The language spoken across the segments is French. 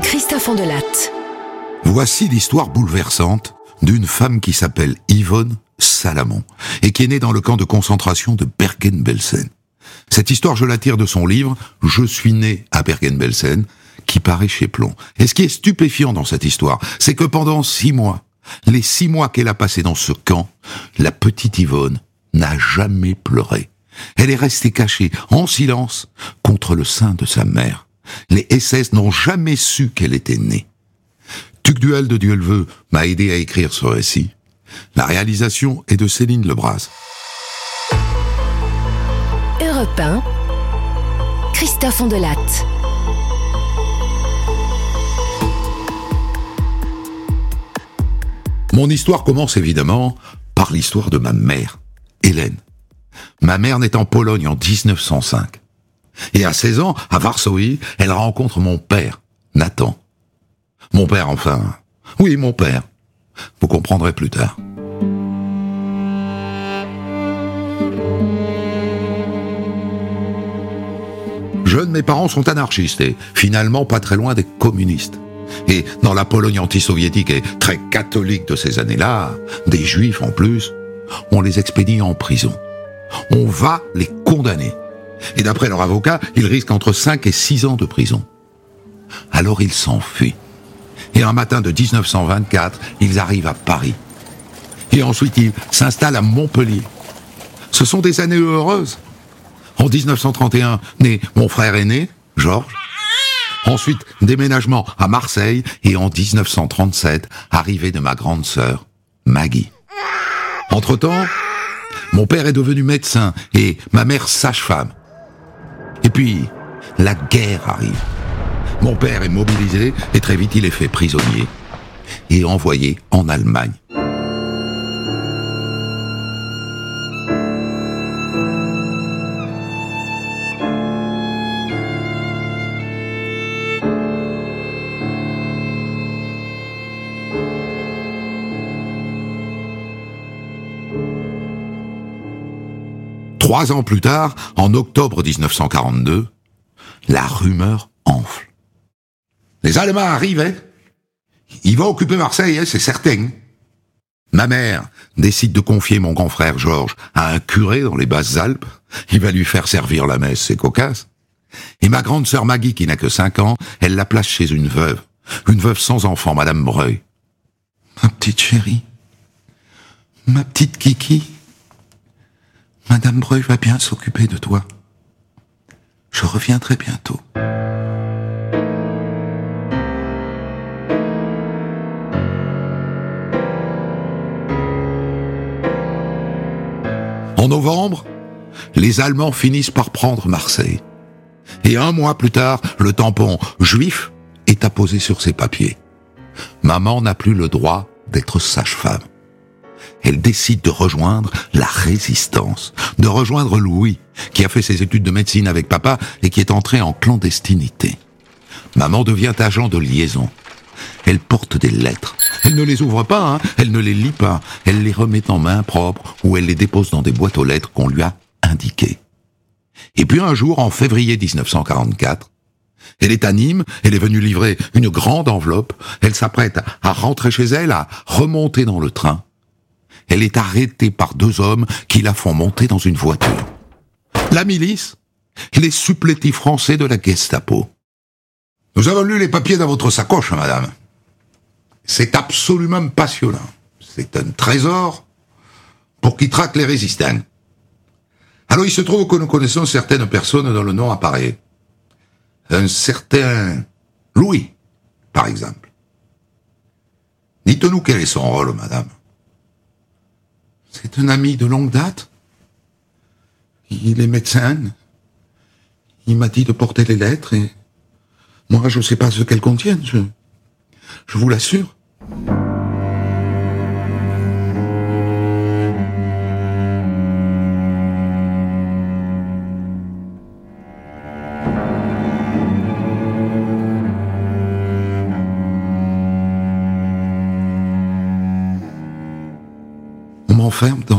Christophe Latte. Voici l'histoire bouleversante d'une femme qui s'appelle Yvonne Salamon et qui est née dans le camp de concentration de Bergen-Belsen. Cette histoire, je la tire de son livre Je suis né à Bergen-Belsen, qui paraît chez Plomb. Et ce qui est stupéfiant dans cette histoire, c'est que pendant six mois, les six mois qu'elle a passés dans ce camp, la petite Yvonne n'a jamais pleuré. Elle est restée cachée, en silence, contre le sein de sa mère. Les SS n'ont jamais su qu'elle était née. Tugduel de Dieu m'a aidé à écrire ce récit. La réalisation est de Céline Lebras. Europe 1, Christophe Ondelatte. Mon histoire commence évidemment par l'histoire de ma mère, Hélène. Ma mère naît en Pologne en 1905. Et à 16 ans, à Varsovie, elle rencontre mon père, Nathan. Mon père, enfin. Oui, mon père. Vous comprendrez plus tard. Jeunes, mes parents sont anarchistes et finalement pas très loin des communistes. Et dans la Pologne anti-soviétique et très catholique de ces années-là, des juifs en plus, on les expédie en prison. On va les condamner. Et d'après leur avocat, ils risquent entre 5 et 6 ans de prison. Alors ils s'enfuient. Et un matin de 1924, ils arrivent à Paris. Et ensuite, ils s'installent à Montpellier. Ce sont des années heureuses. En 1931, naît mon frère aîné, Georges. Ensuite, déménagement à Marseille et en 1937, arrivée de ma grande sœur, Maggie. Entre-temps, mon père est devenu médecin et ma mère sage-femme. Et puis, la guerre arrive. Mon père est mobilisé et très vite il est fait prisonnier et envoyé en Allemagne. Ans plus tard, en octobre 1942, la rumeur enfle. Les Allemands arrivent, hein Ils vont occuper Marseille, hein, c'est certain. Ma mère décide de confier mon grand frère Georges à un curé dans les Basses-Alpes. Il va lui faire servir la messe, c'est cocasse. Et ma grande sœur Maggie, qui n'a que cinq ans, elle la place chez une veuve. Une veuve sans enfant, Madame Breuil. Ma petite chérie. Ma petite Kiki. Madame Breuil va bien s'occuper de toi. Je reviendrai bientôt. En novembre, les Allemands finissent par prendre Marseille. Et un mois plus tard, le tampon juif est apposé sur ses papiers. Maman n'a plus le droit d'être sage-femme elle décide de rejoindre la résistance, de rejoindre Louis, qui a fait ses études de médecine avec papa et qui est entré en clandestinité. Maman devient agent de liaison. Elle porte des lettres. Elle ne les ouvre pas, hein. elle ne les lit pas. Elle les remet en main propre ou elle les dépose dans des boîtes aux lettres qu'on lui a indiquées. Et puis un jour, en février 1944, elle est à Nîmes, elle est venue livrer une grande enveloppe, elle s'apprête à rentrer chez elle, à remonter dans le train elle est arrêtée par deux hommes qui la font monter dans une voiture. La milice, les supplétifs français de la Gestapo. Nous avons lu les papiers dans votre sacoche, madame. C'est absolument passionnant. C'est un trésor pour qui traque les résistants. Alors il se trouve que nous connaissons certaines personnes dont le nom apparaît. Un certain Louis, par exemple. Dites-nous quel est son rôle, madame. C'est un ami de longue date. Il est médecin. Il m'a dit de porter les lettres et moi je ne sais pas ce qu'elles contiennent, je, je vous l'assure.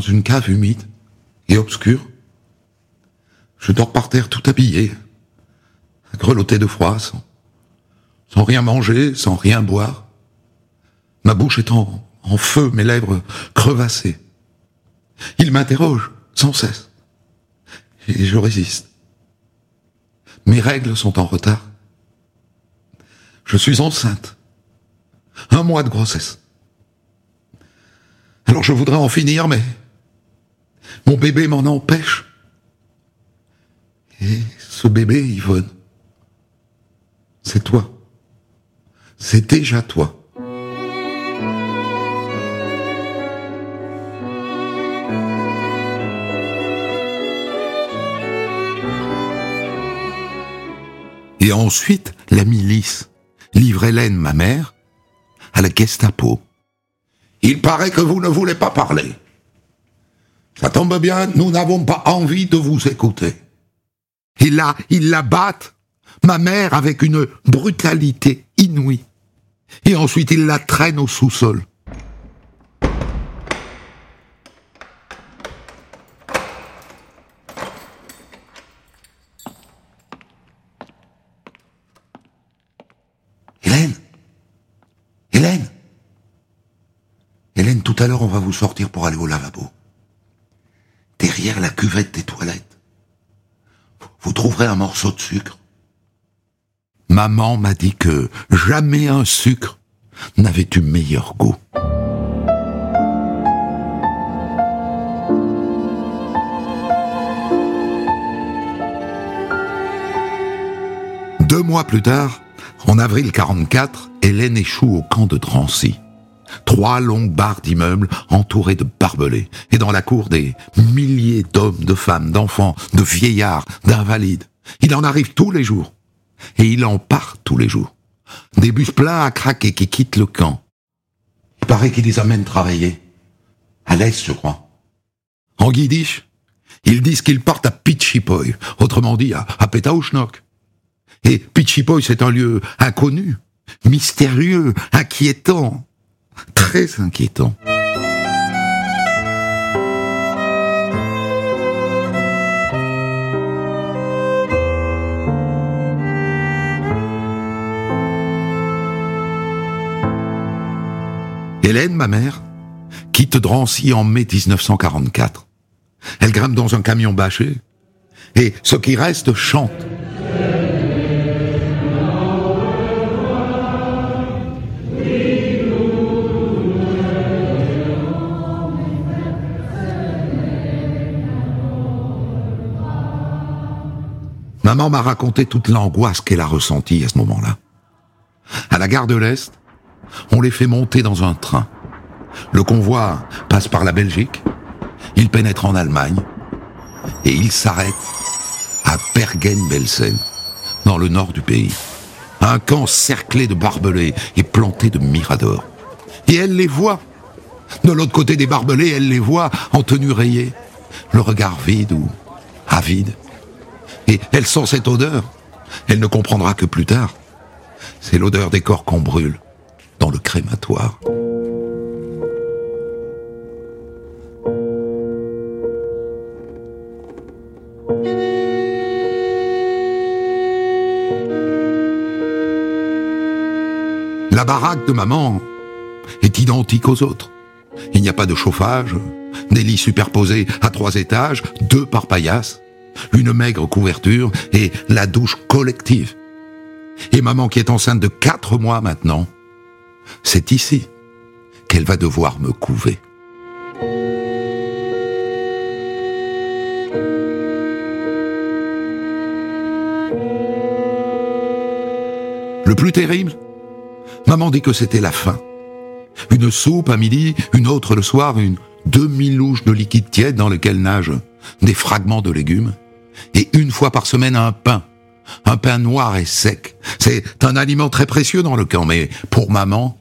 Une cave humide et obscure. Je dors par terre tout habillé, grelotté de froid, sans rien manger, sans rien boire. Ma bouche est en, en feu, mes lèvres crevassées. Il m'interroge sans cesse. Et je résiste. Mes règles sont en retard. Je suis enceinte. Un mois de grossesse. Alors je voudrais en finir, mais mon bébé m'en empêche. Et ce bébé, Yvonne, c'est toi. C'est déjà toi. Et ensuite, la milice livre Hélène, ma mère, à la Gestapo. Il paraît que vous ne voulez pas parler. Ça tombe bien, nous n'avons pas envie de vous écouter. Et là, ils la battent, ma mère, avec une brutalité inouïe. Et ensuite, ils la traînent au sous-sol. Hélène Hélène Hélène, tout à l'heure, on va vous sortir pour aller au lavabo. Derrière la cuvette des toilettes. Vous trouverez un morceau de sucre. Maman m'a dit que jamais un sucre n'avait eu meilleur goût. Deux mois plus tard, en avril 44, Hélène échoue au camp de Drancy. Trois longues barres d'immeubles entourées de barbelés, et dans la cour des milliers d'hommes, de femmes, d'enfants, de vieillards, d'invalides. Il en arrive tous les jours. Et il en part tous les jours. Des bus pleins à craquer qui quittent le camp. Il paraît qu'ils les amènent travailler. À l'est, je crois. En guidiche, ils disent qu'ils partent à Pichipoy, autrement dit à, à. Et Pichipoy, c'est un lieu inconnu, mystérieux, inquiétant, très inquiétant. Hélène, ma mère, quitte Drancy en mai 1944. Elle grimpe dans un camion bâché et ce qui reste chante. Maman m'a raconté toute l'angoisse qu'elle a ressentie à ce moment-là. À la gare de l'Est, on les fait monter dans un train. Le convoi passe par la Belgique, il pénètre en Allemagne et il s'arrête à Bergen-Belsen, dans le nord du pays. Un camp cerclé de barbelés et planté de miradors. Et elle les voit. De l'autre côté des barbelés, elle les voit en tenue rayée, le regard vide ou avide. Et elle sent cette odeur. Elle ne comprendra que plus tard. C'est l'odeur des corps qu'on brûle dans le crématoire. La baraque de maman est identique aux autres. Il n'y a pas de chauffage, des lits superposés à trois étages, deux par paillasse, une maigre couverture et la douche collective. Et maman qui est enceinte de quatre mois maintenant, c'est ici qu'elle va devoir me couver. Le plus terrible, maman dit que c'était la faim. Une soupe à midi, une autre le soir, une demi-louche de liquide tiède dans lequel nagent des fragments de légumes, et une fois par semaine un pain, un pain noir et sec. C'est un aliment très précieux dans le camp, mais pour maman,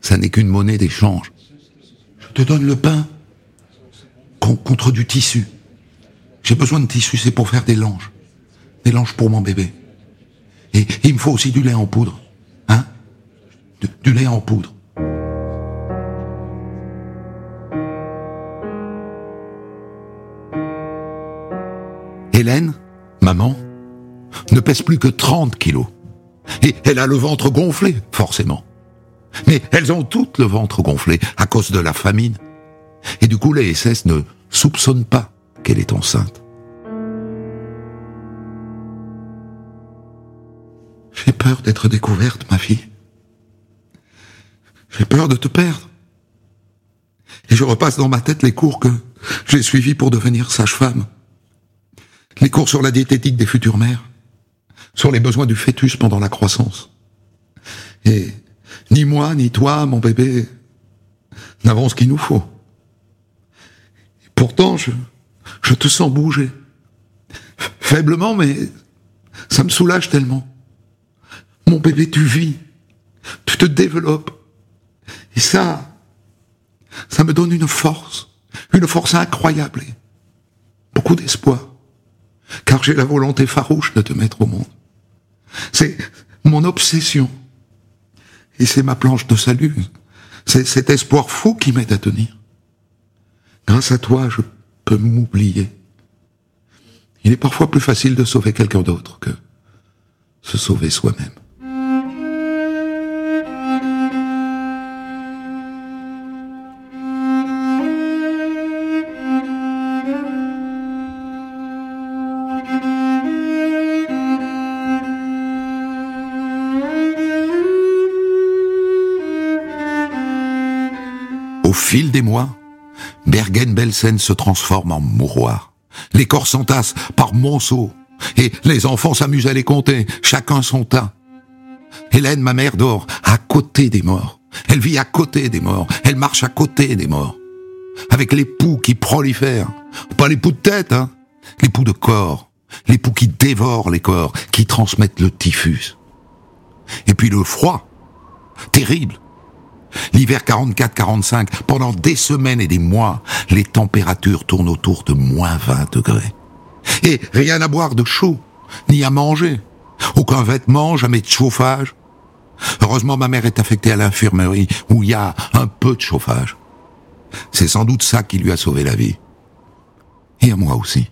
ça n'est qu'une monnaie d'échange. Je te donne le pain contre du tissu. J'ai besoin de tissu, c'est pour faire des langes. Des langes pour mon bébé. Et il me faut aussi du lait en poudre. Hein? Du, du lait en poudre. Hélène, maman, ne pèse plus que 30 kilos. Et elle a le ventre gonflé, forcément. Mais elles ont toutes le ventre gonflé à cause de la famine. Et du coup, les SS ne soupçonnent pas qu'elle est enceinte. J'ai peur d'être découverte, ma fille. J'ai peur de te perdre. Et je repasse dans ma tête les cours que j'ai suivis pour devenir sage-femme. Les cours sur la diététique des futures mères, sur les besoins du fœtus pendant la croissance. Et ni moi, ni toi, mon bébé, n'avons ce qu'il nous faut. pourtant, je, je te sens bouger. Faiblement, mais ça me soulage tellement. Mon bébé, tu vis, tu te développes. Et ça, ça me donne une force, une force incroyable beaucoup d'espoir. Car j'ai la volonté farouche de te mettre au monde. C'est mon obsession. Et c'est ma planche de salut. C'est cet espoir fou qui m'aide à tenir. Grâce à toi, je peux m'oublier. Il est parfois plus facile de sauver quelqu'un d'autre que se sauver soi-même. Fil des mois, Bergen-Belsen se transforme en mouroir. Les corps s'entassent par monceaux, et les enfants s'amusent à les compter, chacun son tas. Hélène, ma mère, dort à côté des morts. Elle vit à côté des morts. Elle marche à côté des morts. Avec les poux qui prolifèrent. Pas les poux de tête, hein. Les poux de corps. Les poux qui dévorent les corps, qui transmettent le typhus. Et puis le froid. Terrible. L'hiver 44-45, pendant des semaines et des mois, les températures tournent autour de moins 20 degrés. Et rien à boire de chaud, ni à manger. Aucun vêtement, jamais de chauffage. Heureusement, ma mère est affectée à l'infirmerie, où il y a un peu de chauffage. C'est sans doute ça qui lui a sauvé la vie. Et à moi aussi.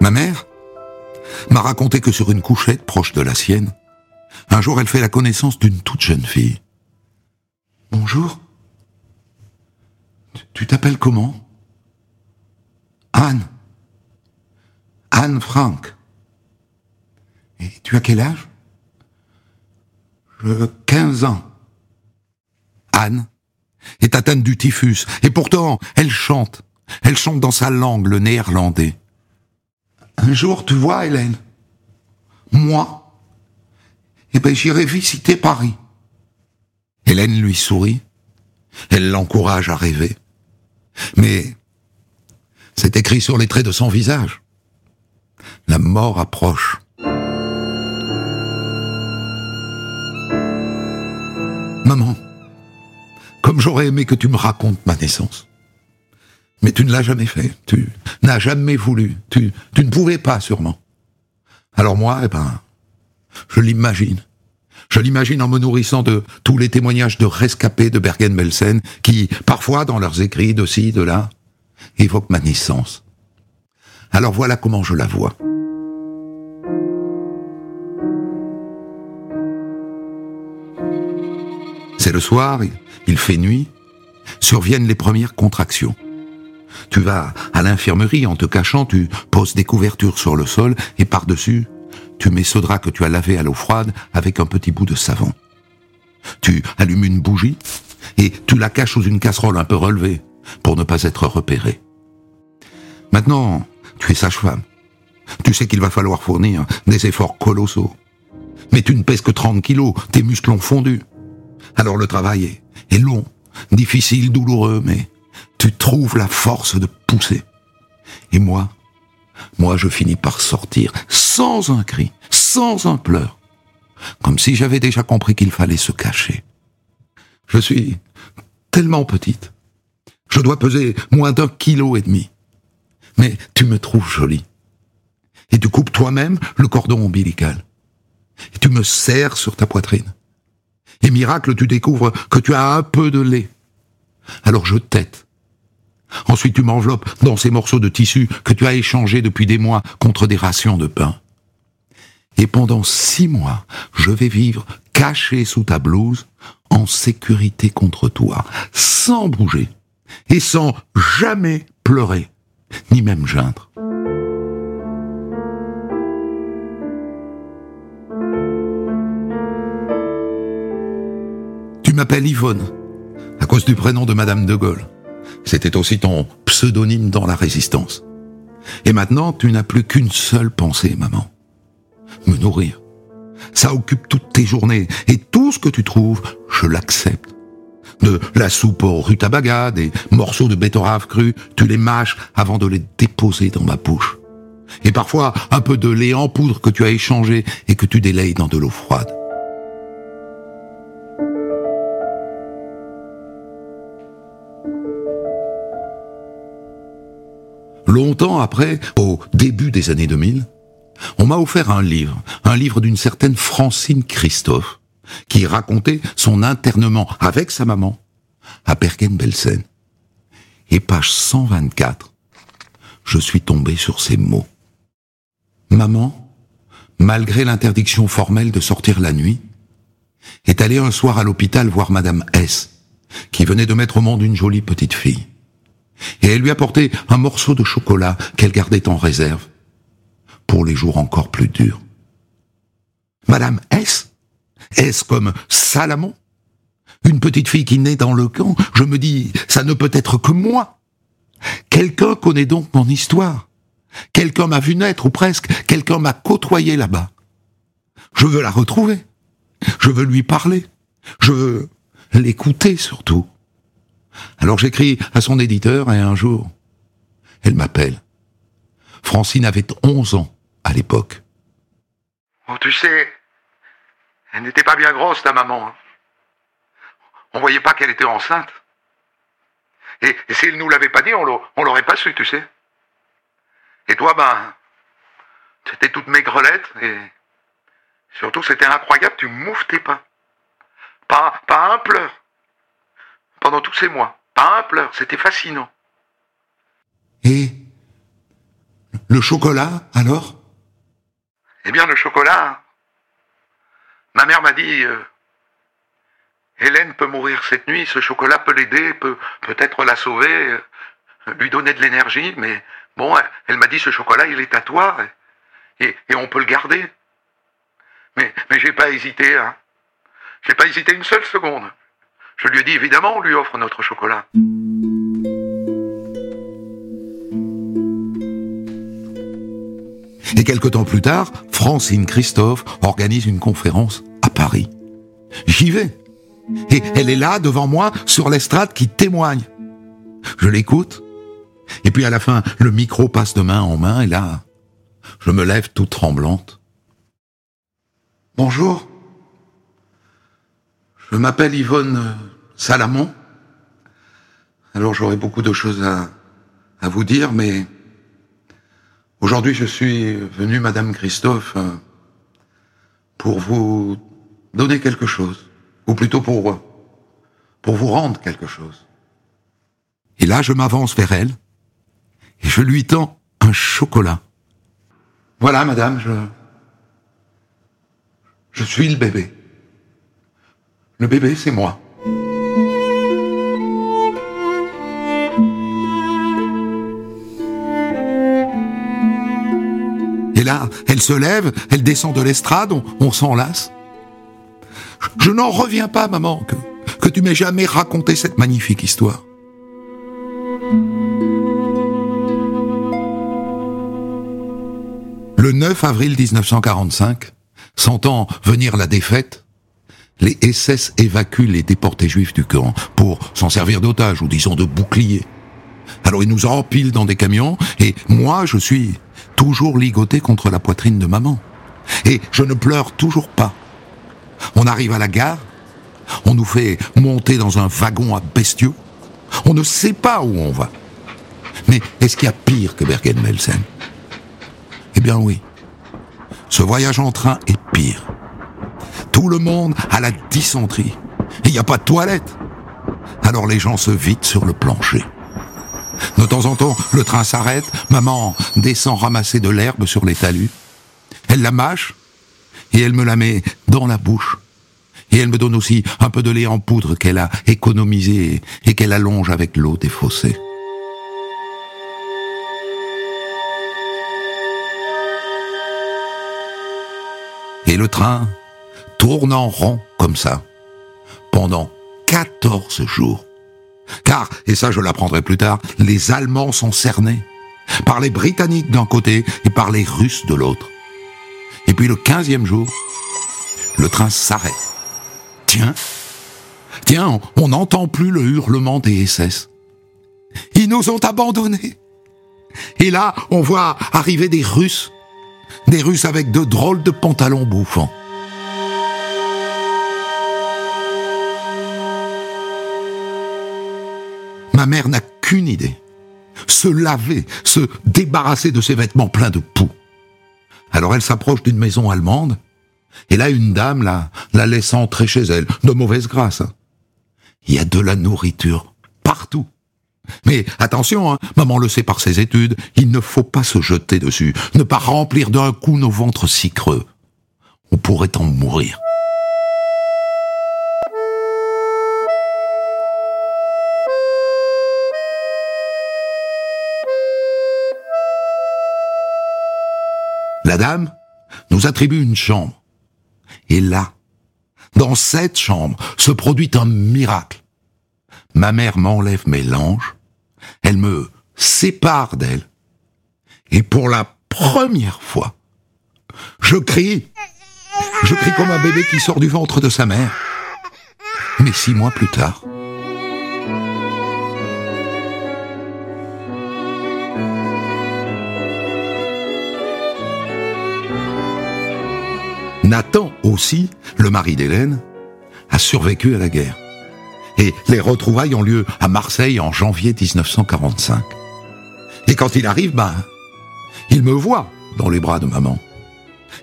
Ma mère m'a raconté que sur une couchette proche de la sienne, un jour elle fait la connaissance d'une toute jeune fille. Bonjour. Tu t'appelles comment? Anne. Anne Frank. Et tu as quel âge? Je 15 ans. Anne est atteinte du typhus, et pourtant elle chante. Elle chante dans sa langue, le néerlandais. Un jour, tu vois, Hélène, moi, eh ben, j'irai visiter Paris. Hélène lui sourit. Elle l'encourage à rêver. Mais c'est écrit sur les traits de son visage. La mort approche. Maman, comme j'aurais aimé que tu me racontes ma naissance. Mais tu ne l'as jamais fait. Tu n'as jamais voulu. Tu, tu ne pouvais pas, sûrement. Alors moi, eh ben, je l'imagine. Je l'imagine en me nourrissant de tous les témoignages de rescapés de Bergen-Belsen qui, parfois, dans leurs écrits de ci, de là, évoquent ma naissance. Alors voilà comment je la vois. C'est le soir, il fait nuit, surviennent les premières contractions. Tu vas à l'infirmerie en te cachant, tu poses des couvertures sur le sol et par-dessus, tu mets ce drap que tu as lavé à l'eau froide avec un petit bout de savon. Tu allumes une bougie et tu la caches sous une casserole un peu relevée pour ne pas être repéré. Maintenant, tu es sage-femme. Tu sais qu'il va falloir fournir des efforts colossaux. Mais tu ne pèses que 30 kilos, tes muscles ont fondu. Alors le travail est, est long, difficile, douloureux, mais tu trouves la force de pousser. Et moi, moi je finis par sortir sans un cri, sans un pleur, comme si j'avais déjà compris qu'il fallait se cacher. Je suis tellement petite. Je dois peser moins d'un kilo et demi. Mais tu me trouves jolie. Et tu coupes toi-même le cordon ombilical. Et tu me serres sur ta poitrine. Et miracle, tu découvres que tu as un peu de lait. Alors je tète Ensuite, tu m'enveloppes dans ces morceaux de tissu que tu as échangés depuis des mois contre des rations de pain. Et pendant six mois, je vais vivre caché sous ta blouse, en sécurité contre toi, sans bouger, et sans jamais pleurer, ni même geindre. Tu m'appelles Yvonne, à cause du prénom de Madame de Gaulle. C'était aussi ton pseudonyme dans la résistance. Et maintenant, tu n'as plus qu'une seule pensée, maman. Me nourrir. Ça occupe toutes tes journées. Et tout ce que tu trouves, je l'accepte. De la soupe au rutabaga, des morceaux de betterave crue, tu les mâches avant de les déposer dans ma bouche. Et parfois, un peu de lait en poudre que tu as échangé et que tu délayes dans de l'eau froide. Longtemps après, au début des années 2000, on m'a offert un livre, un livre d'une certaine Francine Christophe, qui racontait son internement avec sa maman à Bergen-Belsen. Et page 124, je suis tombé sur ces mots. Maman, malgré l'interdiction formelle de sortir la nuit, est allée un soir à l'hôpital voir Madame S, qui venait de mettre au monde une jolie petite fille et elle lui apportait un morceau de chocolat qu'elle gardait en réserve pour les jours encore plus durs. Madame S S comme Salamon Une petite fille qui naît dans le camp Je me dis, ça ne peut être que moi. Quelqu'un connaît donc mon histoire. Quelqu'un m'a vu naître, ou presque. Quelqu'un m'a côtoyé là-bas. Je veux la retrouver. Je veux lui parler. Je veux l'écouter surtout. Alors j'écris à son éditeur et un jour, elle m'appelle. Francine avait 11 ans à l'époque. Oh, tu sais, elle n'était pas bien grosse, ta maman. Hein. On voyait pas qu'elle était enceinte. Et, si elle nous l'avait pas dit, on l'aurait pas su, tu sais. Et toi, ben, tu étais toute maigrelette et surtout c'était incroyable, tu mouftais pas. Pas, pas un pleur pendant tous ces mois. Pas un pleur, c'était fascinant. Et le chocolat, alors? Eh bien, le chocolat, ma mère m'a dit, euh, Hélène peut mourir cette nuit, ce chocolat peut l'aider, peut peut-être la sauver, euh, lui donner de l'énergie, mais bon, elle, m'a dit, ce chocolat, il est à toi, et, on peut le garder. Mais, mais j'ai pas hésité, hein. J'ai pas hésité une seule seconde. Je lui ai dit évidemment, on lui offre notre chocolat. Et quelque temps plus tard, Francine Christophe organise une conférence à Paris. J'y vais. Et elle est là devant moi sur l'estrade qui témoigne. Je l'écoute. Et puis à la fin, le micro passe de main en main et là, je me lève toute tremblante. Bonjour. Je m'appelle Yvonne Salamon. Alors j'aurais beaucoup de choses à, à vous dire, mais aujourd'hui je suis venu, Madame Christophe, pour vous donner quelque chose, ou plutôt pour, pour vous rendre quelque chose. Et là, je m'avance vers elle, et je lui tends un chocolat. Voilà, madame, je, je suis le bébé. Le bébé, c'est moi. Et là, elle se lève, elle descend de l'estrade, on, s'enlace. Je, n'en reviens pas, maman, que, que tu m'aies jamais raconté cette magnifique histoire. Le 9 avril 1945, sentant venir la défaite, les SS évacuent les déportés juifs du camp pour s'en servir d'otages ou disons de boucliers. Alors ils nous empilent dans des camions et moi je suis toujours ligoté contre la poitrine de maman. Et je ne pleure toujours pas. On arrive à la gare, on nous fait monter dans un wagon à bestiaux, on ne sait pas où on va. Mais est-ce qu'il y a pire que Bergen-Belsen? Eh bien oui. Ce voyage en train est pire. Tout le monde a la dysenterie. Il n'y a pas de toilette. Alors les gens se vident sur le plancher. De temps en temps, le train s'arrête, maman descend ramasser de l'herbe sur les talus. Elle la mâche et elle me la met dans la bouche. Et elle me donne aussi un peu de lait en poudre qu'elle a économisé et qu'elle allonge avec l'eau des fossés. Et le train tourne en rond comme ça pendant 14 jours. Car, et ça je l'apprendrai plus tard, les Allemands sont cernés par les Britanniques d'un côté et par les Russes de l'autre. Et puis le quinzième jour, le train s'arrête. Tiens, tiens, on n'entend plus le hurlement des SS. Ils nous ont abandonnés. Et là, on voit arriver des Russes, des Russes avec de drôles de pantalons bouffants. Ma mère n'a qu'une idée. Se laver, se débarrasser de ses vêtements pleins de poux. Alors elle s'approche d'une maison allemande, et là une dame la, la laisse entrer chez elle, de mauvaise grâce. Hein. Il y a de la nourriture partout. Mais attention, hein, maman le sait par ses études, il ne faut pas se jeter dessus, ne pas remplir d'un coup nos ventres si creux. On pourrait en mourir. La dame nous attribue une chambre. Et là, dans cette chambre, se produit un miracle. Ma mère m'enlève mes langes, elle me sépare d'elle, et pour la première fois, je crie. Je crie comme un bébé qui sort du ventre de sa mère. Mais six mois plus tard, Nathan aussi, le mari d'Hélène, a survécu à la guerre. Et les retrouvailles ont lieu à Marseille en janvier 1945. Et quand il arrive, ben, il me voit dans les bras de maman.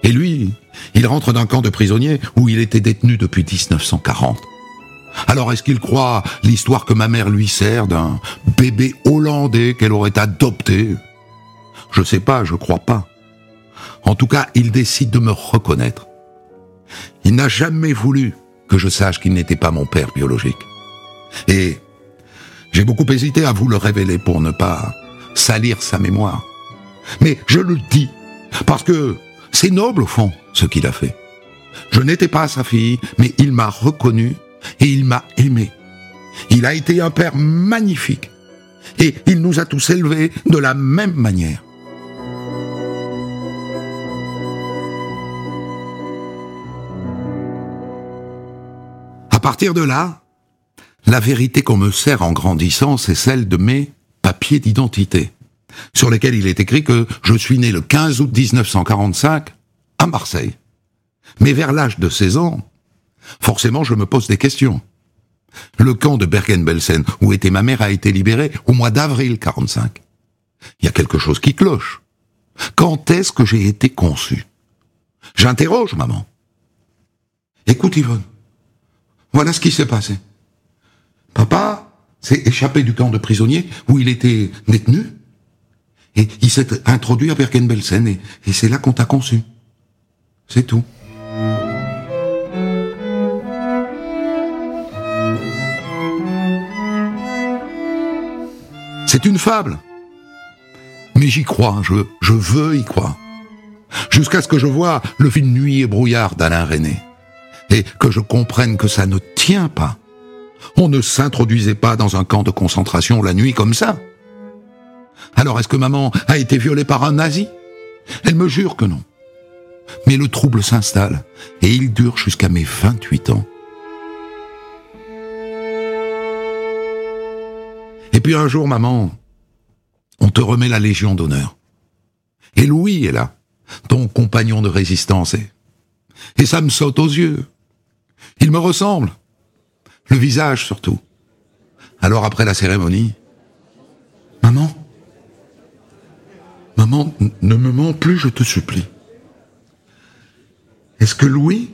Et lui, il rentre d'un camp de prisonniers où il était détenu depuis 1940. Alors est-ce qu'il croit l'histoire que ma mère lui sert d'un bébé hollandais qu'elle aurait adopté? Je sais pas, je crois pas. En tout cas, il décide de me reconnaître. Il n'a jamais voulu que je sache qu'il n'était pas mon père biologique. Et j'ai beaucoup hésité à vous le révéler pour ne pas salir sa mémoire. Mais je le dis, parce que c'est noble au fond ce qu'il a fait. Je n'étais pas sa fille, mais il m'a reconnu et il m'a aimé. Il a été un père magnifique. Et il nous a tous élevés de la même manière. Partir de là, la vérité qu'on me sert en grandissant, c'est celle de mes papiers d'identité, sur lesquels il est écrit que je suis né le 15 août 1945 à Marseille. Mais vers l'âge de 16 ans, forcément je me pose des questions. Le camp de Bergen-Belsen, où était ma mère, a été libéré au mois d'avril 45. Il y a quelque chose qui cloche. Quand est-ce que j'ai été conçu? J'interroge maman. Écoute Yvonne, voilà ce qui s'est passé. Papa s'est échappé du camp de prisonniers où il était détenu, et il s'est introduit à Bergen-Belsen, et, et c'est là qu'on t'a conçu. C'est tout. C'est une fable. Mais j'y crois, je, je veux y croire. Jusqu'à ce que je vois le film Nuit et brouillard d'Alain René et que je comprenne que ça ne tient pas. On ne s'introduisait pas dans un camp de concentration la nuit comme ça. Alors est-ce que maman a été violée par un nazi? Elle me jure que non. Mais le trouble s'installe et il dure jusqu'à mes 28 ans. Et puis un jour, maman, on te remet la Légion d'honneur. Et Louis est là, ton compagnon de résistance. Et, et ça me saute aux yeux. Il me ressemble. Le visage surtout. Alors après la cérémonie, Maman, maman, ne me mens plus, je te supplie. Est-ce que Louis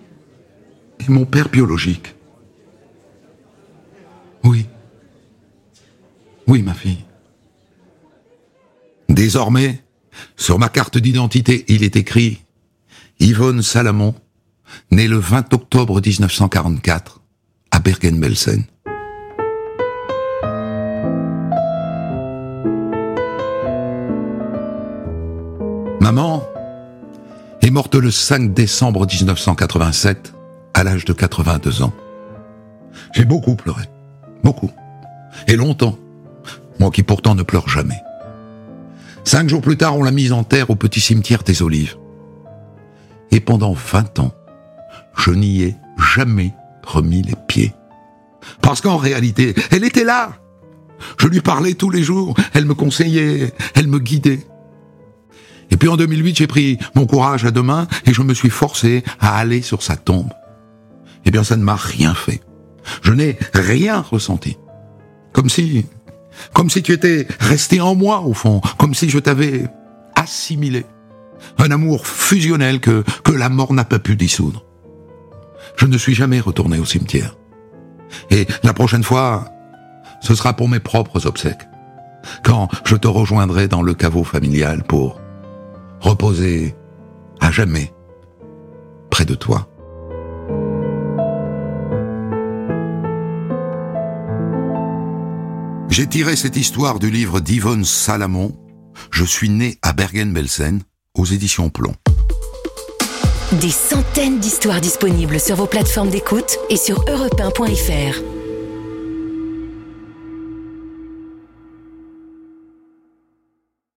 est mon père biologique? Oui. Oui, ma fille. Désormais, sur ma carte d'identité, il est écrit Yvonne Salamon, née le 20 octobre 1944 à Bergen-Belsen. Maman est morte le 5 décembre 1987 à l'âge de 82 ans. J'ai beaucoup pleuré. Beaucoup. Et longtemps. Moi qui pourtant ne pleure jamais. Cinq jours plus tard, on l'a mise en terre au petit cimetière des Olives. Et pendant 20 ans, je n'y ai jamais remis les pieds. Parce qu'en réalité, elle était là. Je lui parlais tous les jours, elle me conseillait, elle me guidait. Et puis en 2008, j'ai pris mon courage à deux mains et je me suis forcé à aller sur sa tombe. Eh bien, ça ne m'a rien fait. Je n'ai rien ressenti. Comme si, comme si tu étais resté en moi, au fond. Comme si je t'avais assimilé. Un amour fusionnel que, que la mort n'a pas pu dissoudre. Je ne suis jamais retourné au cimetière. Et la prochaine fois, ce sera pour mes propres obsèques. Quand je te rejoindrai dans le caveau familial pour reposer à jamais près de toi. J'ai tiré cette histoire du livre d'Yvonne Salamon, Je suis né à Bergen-Belsen, aux éditions Plomb. Des centaines d'histoires disponibles sur vos plateformes d'écoute et sur europe1.fr.